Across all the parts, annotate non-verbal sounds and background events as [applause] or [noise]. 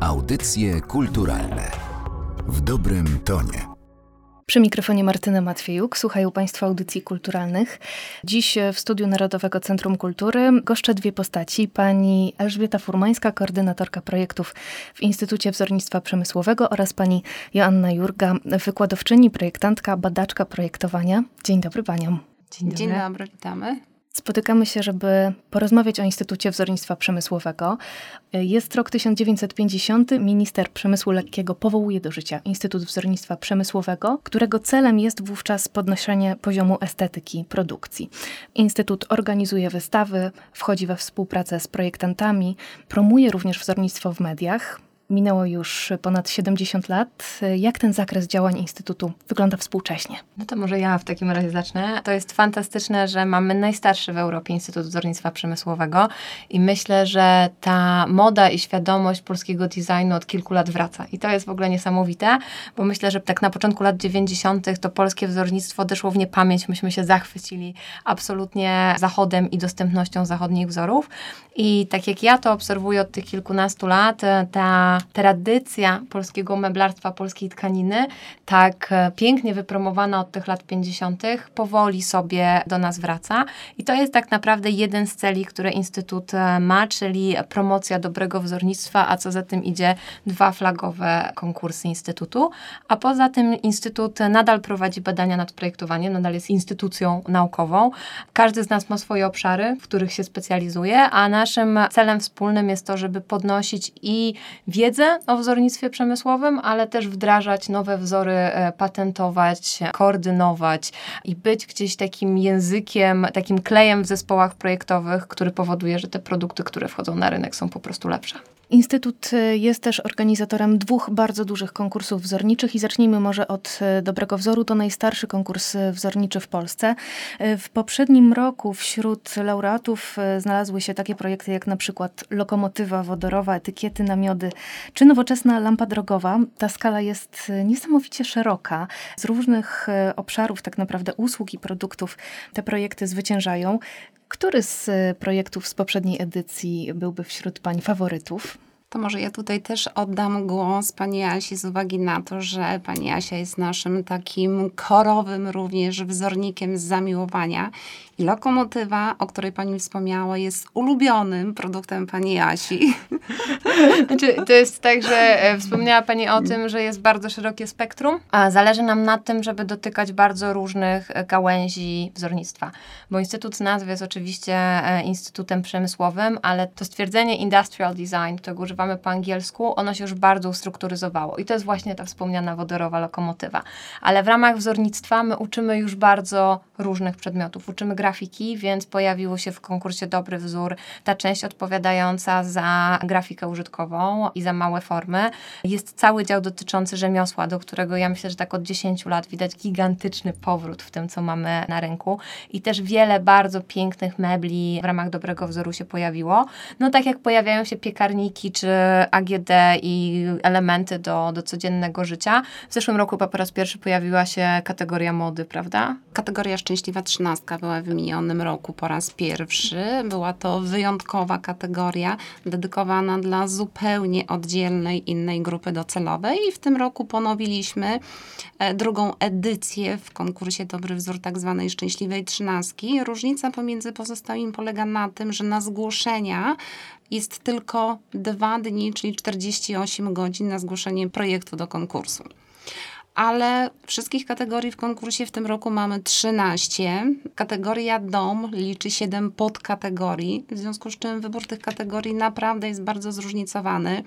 Audycje kulturalne w dobrym tonie. Przy mikrofonie Martyna Matwiejuk. Słuchają Państwo audycji kulturalnych. Dziś w Studiu Narodowego Centrum Kultury goszczę dwie postaci. Pani Elżbieta Furmańska, koordynatorka projektów w Instytucie Wzornictwa Przemysłowego oraz pani Joanna Jurga, wykładowczyni, projektantka, badaczka projektowania. Dzień dobry Paniom. Dzień dobry. Dzień dobry, witamy. Spotykamy się, żeby porozmawiać o Instytucie Wzornictwa Przemysłowego. Jest rok 1950. Minister Przemysłu Lekkiego powołuje do życia Instytut Wzornictwa Przemysłowego, którego celem jest wówczas podnoszenie poziomu estetyki produkcji. Instytut organizuje wystawy, wchodzi we współpracę z projektantami, promuje również wzornictwo w mediach. Minęło już ponad 70 lat. Jak ten zakres działań Instytutu wygląda współcześnie? No to może ja w takim razie zacznę. To jest fantastyczne, że mamy najstarszy w Europie Instytut Wzornictwa Przemysłowego i myślę, że ta moda i świadomość polskiego designu od kilku lat wraca. I to jest w ogóle niesamowite, bo myślę, że tak na początku lat 90. to polskie wzornictwo doszło w niepamięć. Myśmy się zachwycili absolutnie zachodem i dostępnością zachodnich wzorów. I tak jak ja to obserwuję od tych kilkunastu lat, ta tradycja polskiego meblarstwa, polskiej tkaniny, tak e, pięknie wypromowana od tych lat 50., powoli sobie do nas wraca. I to jest tak naprawdę jeden z celi, które Instytut e, ma, czyli promocja dobrego wzornictwa, a co za tym idzie dwa flagowe konkursy Instytutu. A poza tym Instytut nadal prowadzi badania nad projektowaniem, nadal jest instytucją naukową. Każdy z nas ma swoje obszary, w których się specjalizuje, a naszym celem wspólnym jest to, żeby podnosić i wiedzę, wiedzę o wzornictwie przemysłowym, ale też wdrażać nowe wzory, e, patentować, koordynować i być gdzieś takim językiem, takim klejem w zespołach projektowych, który powoduje, że te produkty, które wchodzą na rynek są po prostu lepsze. Instytut y, jest też organizatorem dwóch bardzo dużych konkursów wzorniczych i zacznijmy może od y, Dobrego Wzoru. To najstarszy konkurs y, wzorniczy w Polsce. W poprzednim roku wśród laureatów znalazły się takie projekty jak na przykład lokomotywa wodorowa, etykiety na miody czy nowoczesna lampa drogowa. Ta skala jest niesamowicie szeroka. Z różnych obszarów tak naprawdę usług i produktów te projekty zwyciężają. Który z projektów z poprzedniej edycji byłby wśród Pani faworytów? To może ja tutaj też oddam głos pani Asi z uwagi na to, że pani Asia jest naszym takim korowym również wzornikiem zamiłowania. I lokomotywa, o której pani wspomniała, jest ulubionym produktem pani Asi. [laughs] Znaczy, to jest tak, że e, wspomniała pani o tym, że jest bardzo szerokie spektrum, a zależy nam na tym, żeby dotykać bardzo różnych e, gałęzi wzornictwa. Bo Instytut nazwy jest oczywiście e, Instytutem Przemysłowym, ale to stwierdzenie industrial design, którego używamy po angielsku, ono się już bardzo ustrukturyzowało. I to jest właśnie ta wspomniana wodorowa lokomotywa. Ale w ramach wzornictwa my uczymy już bardzo różnych przedmiotów. Uczymy grafiki, więc pojawiło się w konkursie Dobry Wzór ta część odpowiadająca za grafikę użytkową i za małe formy. Jest cały dział dotyczący rzemiosła, do którego ja myślę, że tak od 10 lat widać gigantyczny powrót w tym, co mamy na rynku. I też wiele bardzo pięknych mebli w ramach Dobrego Wzoru się pojawiło. No tak jak pojawiają się piekarniki czy AGD i elementy do, do codziennego życia. W zeszłym roku po raz pierwszy pojawiła się kategoria mody, prawda? Kategoria Szczęśliwa Trzynastka była w minionym roku po raz pierwszy. Była to wyjątkowa kategoria dedykowana dla zupełnie oddzielnej innej grupy docelowej i w tym roku ponowiliśmy e, drugą edycję w konkursie Dobry Wzór tak zwanej Szczęśliwej Trzynastki. Różnica pomiędzy pozostałymi polega na tym, że na zgłoszenia jest tylko dwa dni, czyli 48 godzin na zgłoszenie projektu do konkursu. Ale wszystkich kategorii w konkursie w tym roku mamy 13. Kategoria dom liczy 7 podkategorii, w związku z czym wybór tych kategorii naprawdę jest bardzo zróżnicowany.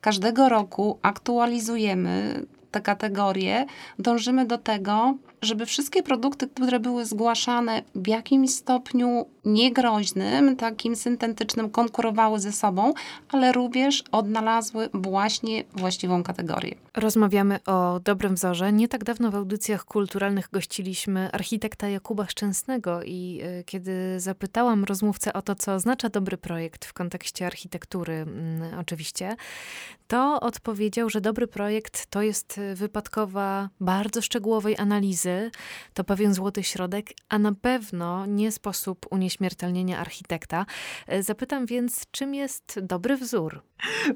Każdego roku aktualizujemy te kategorie, dążymy do tego, żeby wszystkie produkty, które były zgłaszane w jakimś stopniu niegroźnym, takim syntetycznym, konkurowały ze sobą, ale również odnalazły właśnie właściwą kategorię. Rozmawiamy o dobrym wzorze. Nie tak dawno w audycjach kulturalnych gościliśmy architekta Jakuba Szczęsnego i y, kiedy zapytałam rozmówcę o to, co oznacza dobry projekt w kontekście architektury, y, oczywiście, to odpowiedział, że dobry projekt to jest wypadkowa bardzo szczegółowej analizy, to pewien złoty środek, a na pewno nie sposób unieśmiertelnienia architekta. Zapytam więc, czym jest dobry wzór?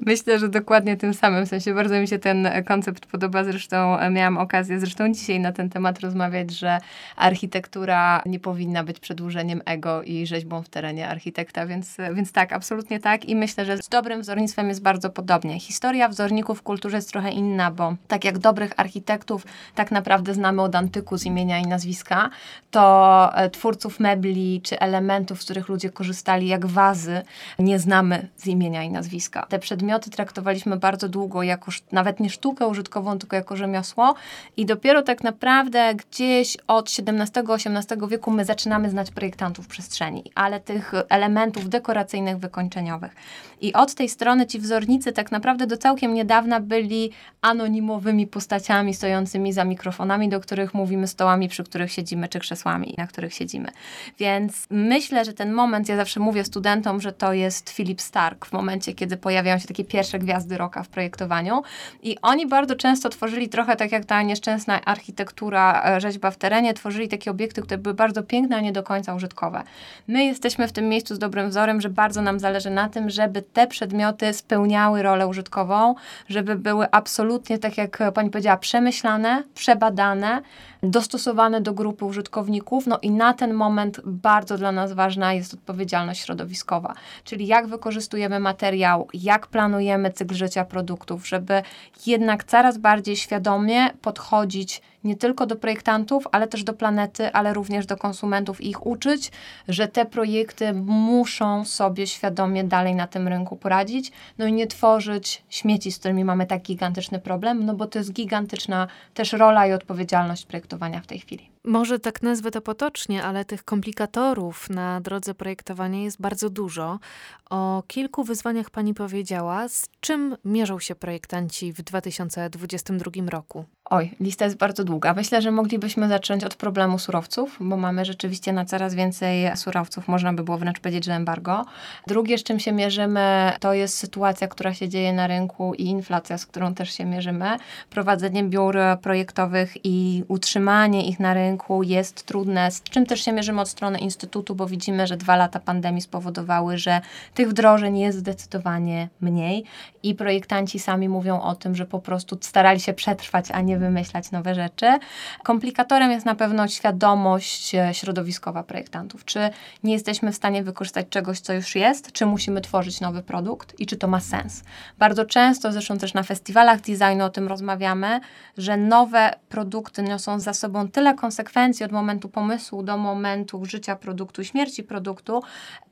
Myślę, że dokładnie tym samym. W sensie bardzo mi się ten koncept podoba. Zresztą miałam okazję, zresztą dzisiaj na ten temat rozmawiać, że architektura nie powinna być przedłużeniem ego i rzeźbą w terenie architekta, więc, więc tak, absolutnie tak. I myślę, że z dobrym wzornictwem jest bardzo podobnie. Historia wzorników w kulturze jest trochę inna, bo tak jak dobrych architektów tak naprawdę znamy od antyku z imienia i nazwiska, to e, twórców mebli czy elementów, z których ludzie korzystali, jak wazy, nie znamy z imienia i nazwiska. Te przedmioty traktowaliśmy bardzo długo jako nawet nie sztukę użytkową, tylko jako rzemiosło i dopiero tak naprawdę gdzieś od XVII-XVIII wieku my zaczynamy znać projektantów przestrzeni, ale tych elementów dekoracyjnych, wykończeniowych. I od tej strony ci wzornicy tak naprawdę do całkiem niedawna byli anonimowymi postaciami stojącymi za mikrofonami, do których mówimy stołami, przy których siedzimy, czy krzesłami, na których siedzimy. Więc myślę, że ten moment, ja zawsze mówię studentom, że to jest Philip Stark w momencie, kiedy pojawiają się takie pierwsze gwiazdy roka w projektowaniu. I oni bardzo często tworzyli trochę tak jak ta nieszczęsna architektura, e, rzeźba w terenie, tworzyli takie obiekty, które były bardzo piękne, a nie do końca użytkowe. My jesteśmy w tym miejscu z dobrym wzorem, że bardzo nam zależy na tym, żeby te przedmioty spełniały rolę użytkową, żeby były absolutnie, tak jak pani powiedziała, przemyślane, przebadane, dostosowane do grupy użytkowników. No i na ten moment bardzo dla nas ważna jest odpowiedzialność środowiskowa, czyli jak wykorzystujemy materiał, jak planujemy cykl życia produktów, żeby jednak coraz bardziej świadomie podchodzić nie tylko do projektantów, ale też do planety, ale również do konsumentów i ich uczyć, że te projekty muszą sobie świadomie dalej na tym rynku poradzić, no i nie tworzyć śmieci, z którymi mamy tak gigantyczny problem, no bo to jest gigantyczna też rola i odpowiedzialność projektowania w tej chwili. Może tak nazwę to potocznie, ale tych komplikatorów na drodze projektowania jest bardzo dużo. O kilku wyzwaniach pani powiedziała. Z czym mierzą się projektanci w 2022 roku? Oj, lista jest bardzo długa. Myślę, że moglibyśmy zacząć od problemu surowców, bo mamy rzeczywiście na coraz więcej surowców. Można by było wręcz powiedzieć, że embargo. Drugie, z czym się mierzymy, to jest sytuacja, która się dzieje na rynku i inflacja, z którą też się mierzymy. Prowadzenie biur projektowych i utrzymanie ich na rynku jest trudne, z czym też się mierzymy od strony Instytutu, bo widzimy, że dwa lata pandemii spowodowały, że tych wdrożeń jest zdecydowanie mniej i projektanci sami mówią o tym, że po prostu starali się przetrwać, a nie wymyślać nowe rzeczy. Komplikatorem jest na pewno świadomość e, środowiskowa projektantów. Czy nie jesteśmy w stanie wykorzystać czegoś, co już jest, czy musimy tworzyć nowy produkt i czy to ma sens. Bardzo często, zresztą też na festiwalach designu o tym rozmawiamy, że nowe produkty niosą za sobą tyle konsekwencji od momentu pomysłu do momentu życia produktu, śmierci produktu,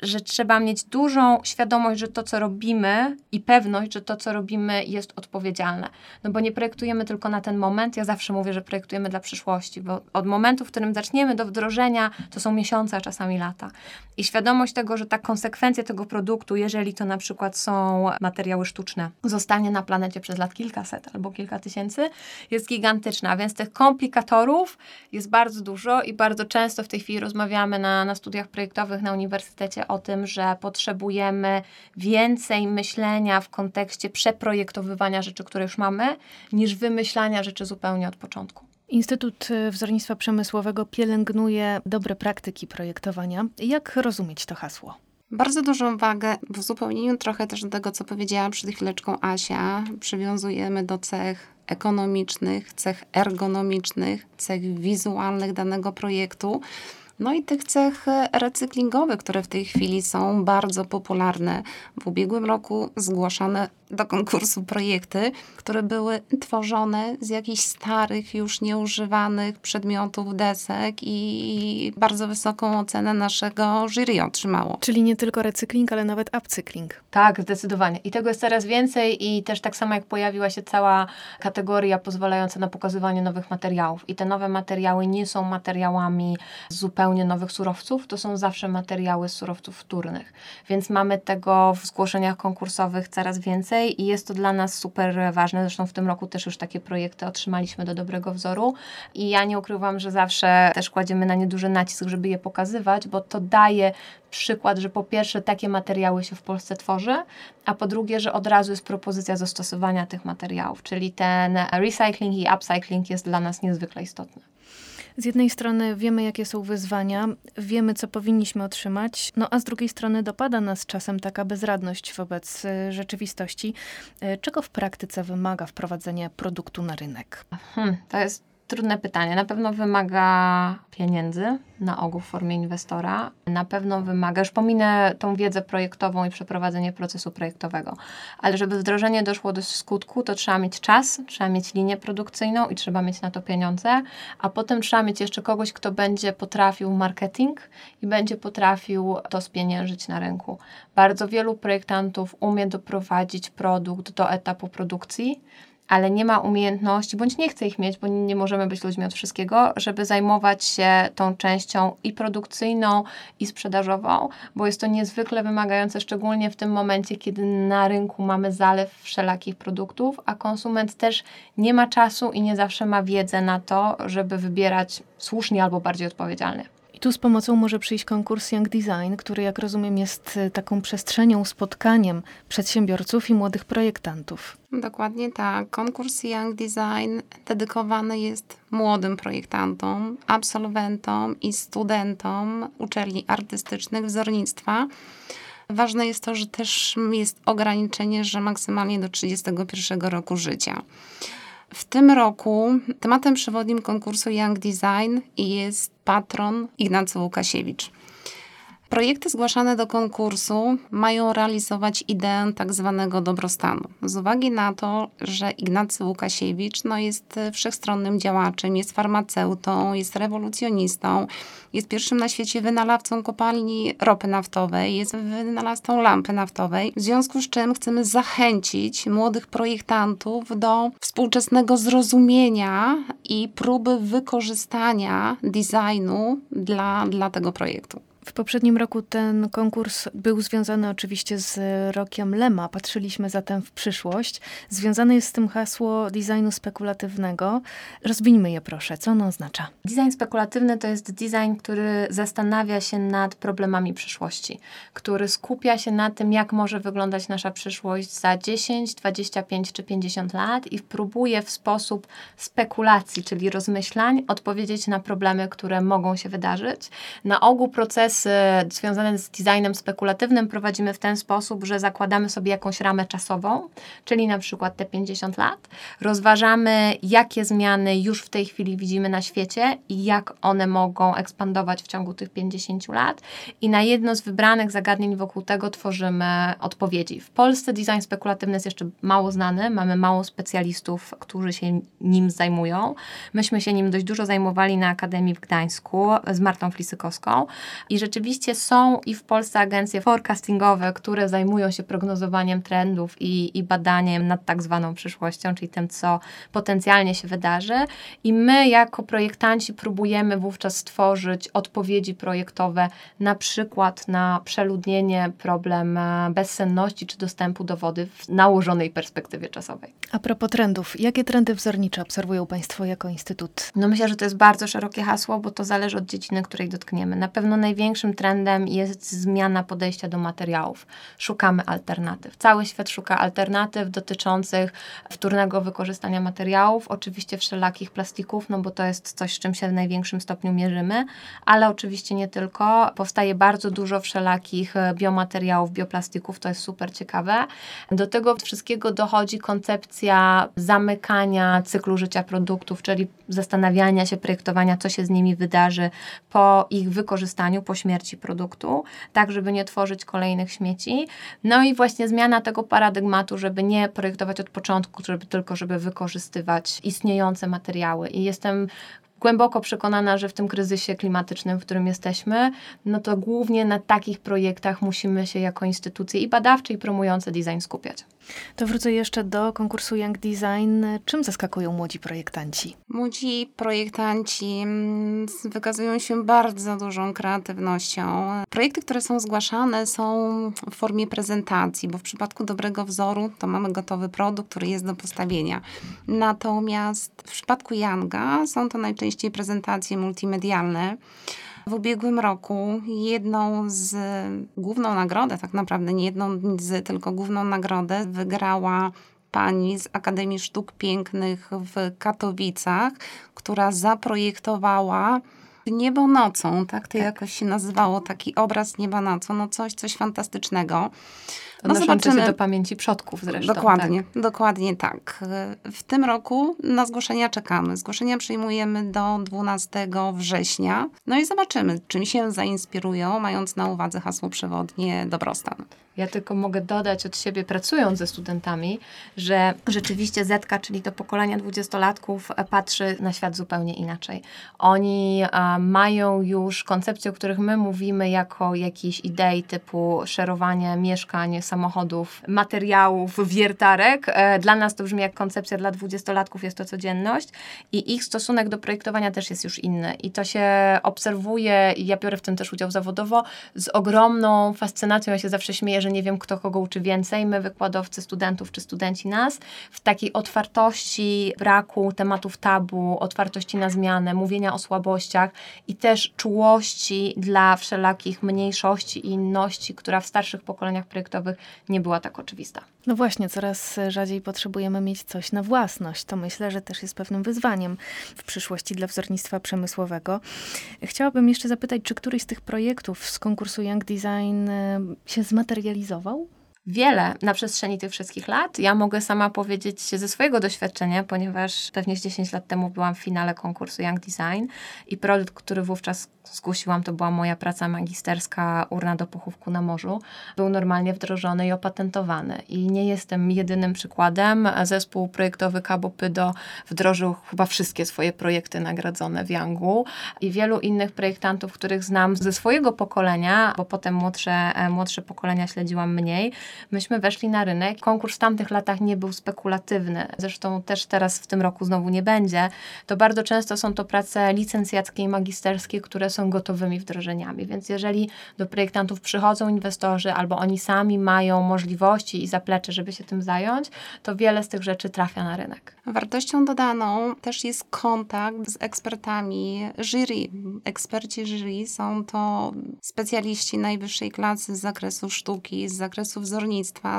że trzeba mieć dużą świadomość, że to, co robimy i pewność, że to, co robimy jest odpowiedzialne. No bo nie projektujemy tylko na ten moment, moment, ja zawsze mówię, że projektujemy dla przyszłości, bo od momentu, w którym zaczniemy do wdrożenia, to są miesiące, a czasami lata. I świadomość tego, że ta konsekwencja tego produktu, jeżeli to na przykład są materiały sztuczne, zostanie na planecie przez lat kilkaset albo kilka tysięcy, jest gigantyczna, więc tych komplikatorów jest bardzo dużo i bardzo często w tej chwili rozmawiamy na, na studiach projektowych na uniwersytecie o tym, że potrzebujemy więcej myślenia w kontekście przeprojektowywania rzeczy, które już mamy, niż wymyślania rzeczy zupełnie od początku. Instytut Wzornictwa Przemysłowego pielęgnuje dobre praktyki projektowania. Jak rozumieć to hasło? Bardzo dużą wagę w uzupełnieniu trochę też do tego, co powiedziała przed chwileczką Asia, przywiązujemy do cech ekonomicznych, cech ergonomicznych, cech wizualnych danego projektu. No i tych cech recyklingowych, które w tej chwili są bardzo popularne. W ubiegłym roku zgłoszone do konkursu projekty, które były tworzone z jakichś starych, już nieużywanych przedmiotów, desek i bardzo wysoką ocenę naszego jury otrzymało. Czyli nie tylko recykling, ale nawet upcykling. Tak, zdecydowanie. I tego jest coraz więcej i też tak samo jak pojawiła się cała kategoria pozwalająca na pokazywanie nowych materiałów. I te nowe materiały nie są materiałami zupełnie nowych surowców, to są zawsze materiały z surowców wtórnych. Więc mamy tego w zgłoszeniach konkursowych coraz więcej i jest to dla nas super ważne. Zresztą w tym roku też już takie projekty otrzymaliśmy do dobrego wzoru i ja nie ukrywam, że zawsze też kładziemy na nie duży nacisk, żeby je pokazywać, bo to daje przykład, że po pierwsze takie materiały się w Polsce tworzy, a po drugie, że od razu jest propozycja zastosowania tych materiałów, czyli ten recycling i upcycling jest dla nas niezwykle istotny. Z jednej strony wiemy, jakie są wyzwania, wiemy, co powinniśmy otrzymać, no a z drugiej strony dopada nas czasem taka bezradność wobec y, rzeczywistości. Y, czego w praktyce wymaga wprowadzenie produktu na rynek? Hmm, to jest Trudne pytanie. Na pewno wymaga pieniędzy, na ogół w formie inwestora. Na pewno wymaga, już pominę tą wiedzę projektową i przeprowadzenie procesu projektowego, ale żeby wdrożenie doszło do skutku, to trzeba mieć czas, trzeba mieć linię produkcyjną i trzeba mieć na to pieniądze, a potem trzeba mieć jeszcze kogoś, kto będzie potrafił marketing i będzie potrafił to spieniężyć na rynku. Bardzo wielu projektantów umie doprowadzić produkt do etapu produkcji, ale nie ma umiejętności, bądź nie chce ich mieć, bo nie możemy być ludźmi od wszystkiego, żeby zajmować się tą częścią i produkcyjną, i sprzedażową, bo jest to niezwykle wymagające, szczególnie w tym momencie, kiedy na rynku mamy zalew wszelakich produktów, a konsument też nie ma czasu i nie zawsze ma wiedzę na to, żeby wybierać słusznie albo bardziej odpowiedzialnie. I tu z pomocą może przyjść konkurs Young Design, który, jak rozumiem, jest y, taką przestrzenią, spotkaniem przedsiębiorców i młodych projektantów. Dokładnie tak. Konkurs Young Design dedykowany jest młodym projektantom, absolwentom i studentom uczelni artystycznych wzornictwa. Ważne jest to, że też jest ograniczenie, że maksymalnie do 31 roku życia. W tym roku tematem przewodnim konkursu Young Design jest patron Ignacy Łukasiewicz. Projekty zgłaszane do konkursu mają realizować ideę tak zwanego dobrostanu. Z uwagi na to, że Ignacy Łukasiewicz no, jest wszechstronnym działaczem, jest farmaceutą, jest rewolucjonistą, jest pierwszym na świecie wynalazcą kopalni ropy naftowej, jest wynalazcą lampy naftowej, w związku z czym chcemy zachęcić młodych projektantów do współczesnego zrozumienia i próby wykorzystania designu dla, dla tego projektu. W poprzednim roku ten konkurs był związany oczywiście z rokiem Lema. Patrzyliśmy zatem w przyszłość. Związane jest z tym hasło designu spekulatywnego. Rozwiniemy je proszę. Co ono oznacza? Design spekulatywny to jest design, który zastanawia się nad problemami przyszłości, który skupia się na tym, jak może wyglądać nasza przyszłość za 10, 25 czy 50 lat i próbuje w sposób spekulacji, czyli rozmyślań, odpowiedzieć na problemy, które mogą się wydarzyć. Na ogół proces procesy związane z designem spekulatywnym prowadzimy w ten sposób, że zakładamy sobie jakąś ramę czasową, czyli na przykład te 50 lat. Rozważamy, jakie zmiany już w tej chwili widzimy na świecie i jak one mogą ekspandować w ciągu tych 50 lat. I na jedno z wybranych zagadnień wokół tego tworzymy odpowiedzi. W Polsce design spekulatywny jest jeszcze mało znany, mamy mało specjalistów, którzy się nim zajmują. Myśmy się nim dość dużo zajmowali na Akademii w Gdańsku z Martą Flisykowską i rzeczywiście są i w Polsce agencje forecastingowe, które zajmują się prognozowaniem trendów i, i badaniem nad tak zwaną przyszłością, czyli tym, co potencjalnie się wydarzy. I my, jako projektanci, próbujemy wówczas stworzyć odpowiedzi projektowe, na przykład na przeludnienie, problem e, bezsenności czy dostępu do wody w nałożonej perspektywie czasowej. A propos trendów, jakie trendy wzornicze obserwują Państwo jako Instytut? No myślę, że to jest bardzo szerokie hasło, bo to zależy od dziedziny, której dotkniemy. Na pewno największy największym trendem jest zmiana podejścia do materiałów. Szukamy alternatyw. Cały świat szuka alternatyw dotyczących wtórnego wykorzystania materiałów, oczywiście wszelakich plastików, no bo to jest coś, z czym się w największym stopniu mierzymy, ale oczywiście nie tylko. Powstaje bardzo dużo wszelakich e, biomateriałów, bioplastików, to jest super ciekawe. Do tego wszystkiego dochodzi koncepcja zamykania cyklu życia produktów, czyli zastanawiania się, projektowania, co się z nimi wydarzy po ich wykorzystaniu, po śmierci produktu, tak żeby nie tworzyć kolejnych śmieci. No i właśnie zmiana tego paradygmatu, żeby nie projektować od początku, żeby tylko żeby wykorzystywać istniejące materiały. I jestem głęboko przekonana, że w tym kryzysie klimatycznym, w którym jesteśmy, no to głównie na takich projektach musimy się jako instytucje i badawcze, i promujące design skupiać. To wrócę jeszcze do konkursu Young Design. Czym zaskakują młodzi projektanci? Młodzi projektanci mm, wykazują się bardzo dużą kreatywnością. Projekty, które są zgłaszane, są w formie prezentacji, bo w przypadku dobrego wzoru to mamy gotowy produkt, który jest do postawienia. Natomiast w przypadku Younga są to najczęściej prezentacje multimedialne. W ubiegłym roku jedną z, główną nagrodę, tak naprawdę nie jedną z, tylko główną nagrodę wygrała pani z Akademii Sztuk Pięknych w Katowicach, która zaprojektowała Niebo nocą, tak to tak. jakoś się nazywało, taki obraz nieba nocą, no coś, coś fantastycznego. No zobaczymy. się do pamięci przodków zresztą. Dokładnie, tak. dokładnie tak. W tym roku na zgłoszenia czekamy. Zgłoszenia przyjmujemy do 12 września. No i zobaczymy, czym się zainspirują, mając na uwadze hasło przewodnie dobrostan. Ja tylko mogę dodać od siebie, pracując ze studentami, że rzeczywiście Zetka, czyli to pokolenia dwudziestolatków, patrzy na świat zupełnie inaczej. Oni mają już koncepcje, o których my mówimy jako jakieś idei typu szerowanie mieszkań, samochodów, materiałów, wiertarek. E, dla nas to brzmi jak koncepcja, dla dwudziestolatków jest to codzienność i ich stosunek do projektowania też jest już inny. I to się obserwuje, i ja biorę w tym też udział zawodowo, z ogromną fascynacją. Ja się zawsze śmieję, że nie wiem, kto kogo uczy więcej, my wykładowcy studentów czy studenci nas, w takiej otwartości, braku tematów tabu, otwartości na zmianę, mówienia o słabościach i też czułości dla wszelakich mniejszości i inności, która w starszych pokoleniach projektowych nie była tak oczywista. No właśnie, coraz rzadziej potrzebujemy mieć coś na własność. To myślę, że też jest pewnym wyzwaniem w przyszłości dla wzornictwa przemysłowego. Chciałabym jeszcze zapytać, czy któryś z tych projektów z konkursu Young Design e, się zmaterializował? Wiele na przestrzeni tych wszystkich lat. Ja mogę sama powiedzieć ze swojego doświadczenia, ponieważ pewnie 10 lat temu byłam w finale konkursu Young Design i produkt, który wówczas zgłosiłam, to była moja praca magisterska Urna do pochówku na morzu, był normalnie wdrożony i opatentowany. I nie jestem jedynym przykładem. Zespół projektowy Cabo Pydo wdrożył chyba wszystkie swoje projekty nagrodzone w Youngu i wielu innych projektantów, których znam ze swojego pokolenia, bo potem młodsze, młodsze pokolenia śledziłam mniej, myśmy weszli na rynek. Konkurs w tamtych latach nie był spekulatywny, zresztą też teraz w tym roku znowu nie będzie. To bardzo często są to prace licencjackie i magisterskie, które są gotowymi wdrożeniami. Więc jeżeli do projektantów przychodzą inwestorzy albo oni sami mają możliwości i zaplecze, żeby się tym zająć, to wiele z tych rzeczy trafia na rynek. Wartością dodaną też jest kontakt z ekspertami jury. Eksperci jury są to specjaliści najwyższej klasy z zakresu sztuki, z zakresu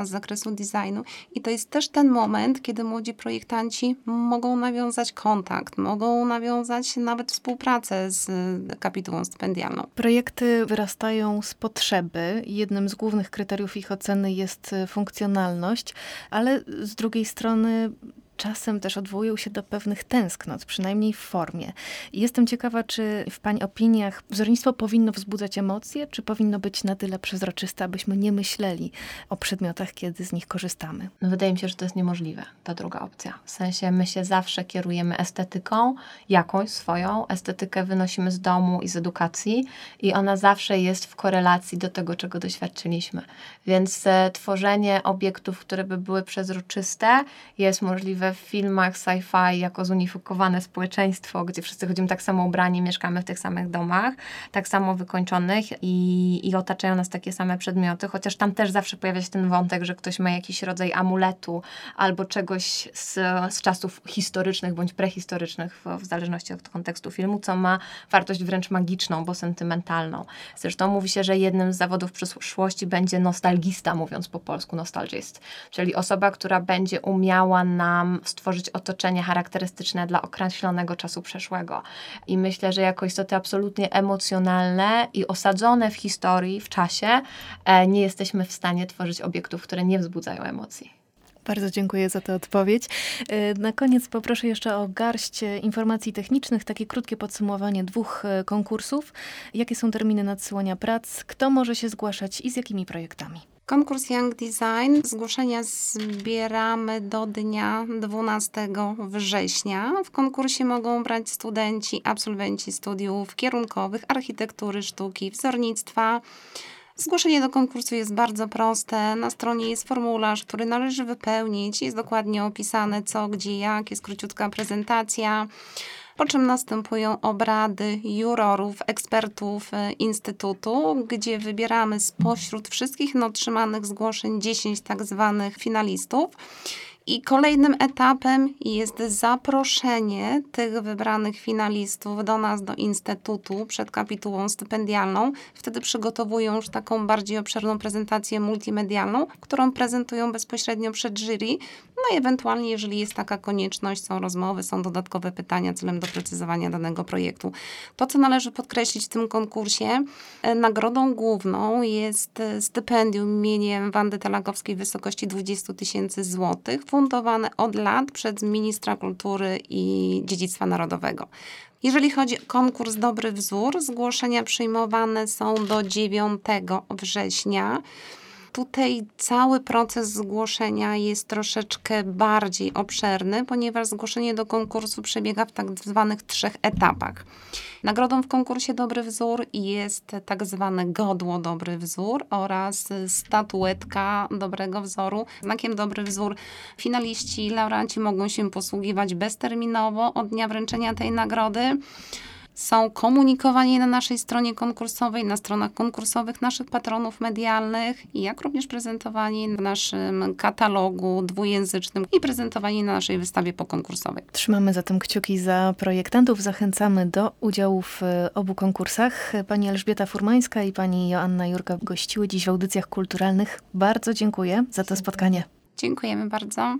z zakresu designu i to jest też ten moment, kiedy młodzi projektanci mogą nawiązać kontakt, mogą nawiązać nawet współpracę z kapitułą stypendialną. Projekty wyrastają z potrzeby. Jednym z głównych kryteriów ich oceny jest funkcjonalność, ale z drugiej strony czasem też odwołują się do pewnych tęsknot, przynajmniej w formie. I jestem ciekawa, czy w Pani opiniach wzornictwo powinno wzbudzać emocje, czy powinno być na tyle przezroczyste, abyśmy nie myśleli o przedmiotach, kiedy z nich korzystamy? No wydaje mi się, że to jest niemożliwe, ta druga opcja. W sensie my się zawsze kierujemy estetyką, jakąś swoją. Estetykę wynosimy z domu i z edukacji i ona zawsze jest w korelacji do tego, czego doświadczyliśmy. Więc e, tworzenie obiektów, które by były przezroczyste jest możliwe w filmach sci-fi jako zunifikowane społeczeństwo, gdzie wszyscy chodzimy tak samo ubrani, mieszkamy w tych samych domach, tak samo wykończonych i, i otaczają nas takie same przedmioty, chociaż tam też zawsze pojawia się ten wątek, że ktoś ma jakiś rodzaj amuletu albo czegoś z, z czasów historycznych bądź prehistorycznych, w, w zależności od kontekstu filmu, co ma wartość wręcz magiczną, bo sentymentalną. Zresztą mówi się, że jednym z zawodów przyszłości będzie nostalgista, mówiąc po polsku, nostalgist, czyli osoba, która będzie umiała nam stworzyć otoczenie charakterystyczne dla określonego czasu przeszłego. I myślę, że jako istoty absolutnie emocjonalne i osadzone w historii, w czasie, e, nie jesteśmy w stanie tworzyć obiektów, które nie wzbudzają emocji. Bardzo dziękuję za tę odpowiedź. E, na koniec poproszę jeszcze o garść informacji technicznych, takie krótkie podsumowanie dwóch e, konkursów. Jakie są terminy nadsyłania prac, kto może się zgłaszać i z jakimi projektami? Konkurs Young Design. Zgłoszenia zbieramy do dnia 12 września. W konkursie mogą brać studenci, absolwenci studiów kierunkowych, architektury, sztuki, wzornictwa. Zgłoszenie do konkursu jest bardzo proste. Na stronie jest formularz, który należy wypełnić. Jest dokładnie opisane co, gdzie, jak. Jest króciutka prezentacja po czym następują obrady jurorów, ekspertów e, Instytutu, gdzie wybieramy spośród wszystkich otrzymanych zgłoszeń 10 tak zwanych finalistów I kolejnym etapem jest zaproszenie tych wybranych finalistów do nas, do Instytutu przed kapitułą stypendialną. Wtedy przygotowują już taką bardziej obszerną prezentację multimedialną, którą prezentują bezpośrednio przed jury. No i ewentualnie, jeżeli jest taka konieczność, są rozmowy, są dodatkowe pytania celem doprecyzowania danego projektu. To, co należy podkreślić w tym konkursie, e, nagrodą główną jest e, stypendium imieniem Wandy Talagowskiej w wysokości 20 tysięcy złotych fundowane od lat przez ministra kultury i dziedzictwa narodowego. Jeżeli chodzi o konkurs Dobry Wzór, zgłoszenia przyjmowane są do 9 września. Tutaj cały proces zgłoszenia jest troszeczkę bardziej obszerny, ponieważ zgłoszenie do konkursu przebiega w tak zwanych trzech etapach. Nagrodą w konkursie Dobry Wzór jest tak zwane godło Dobry Wzór oraz statuetka Dobrego Wzoru. Znakiem Dobry Wzór finaliści, laureaci mogą się posługiwać bezterminowo od dnia wręczenia tej nagrody są komunikowani na naszej stronie konkursowej, na stronach konkursowych naszych patronów medialnych, jak również prezentowani w naszym katalogu dwujęzycznym i prezentowani na naszej wystawie pokonkursowej. Trzymamy zatem kciuki za projektantów, zachęcamy do udziału w e, obu konkursach. Pani Elżbieta Furmańska i pani Joanna Jurka gościły dziś w audycjach kulturalnych. Bardzo dziękuję za to spotkanie. Dziękujemy bardzo.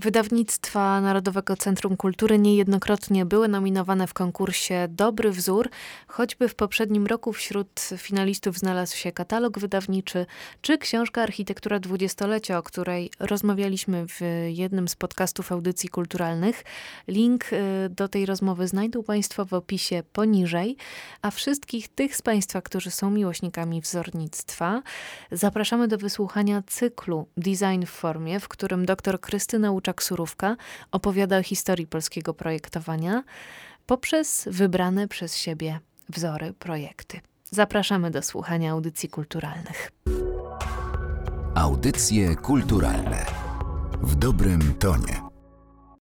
Wydawnictwa Narodowego Centrum Kultury niejednokrotnie były nominowane w konkursie Dobry Wzór, choćby w poprzednim roku wśród finalistów znalazł się katalog wydawniczy czy książka Architektura Dwudziestolecia, o której rozmawialiśmy w jednym z podcastów audycji kulturalnych. Link y, do tej rozmowy znajdą Państwo w opisie poniżej, a wszystkich tych z Państwa, którzy są miłośnikami wzornictwa, zapraszamy do wysłuchania cyklu Design w formie, w którym dr Krystyna Łuczak Surówka opowiada o historii polskiego projektowania poprzez wybrane przez siebie wzory, projekty. Zapraszamy do słuchania audycji kulturalnych. Audycje kulturalne w dobrym tonie.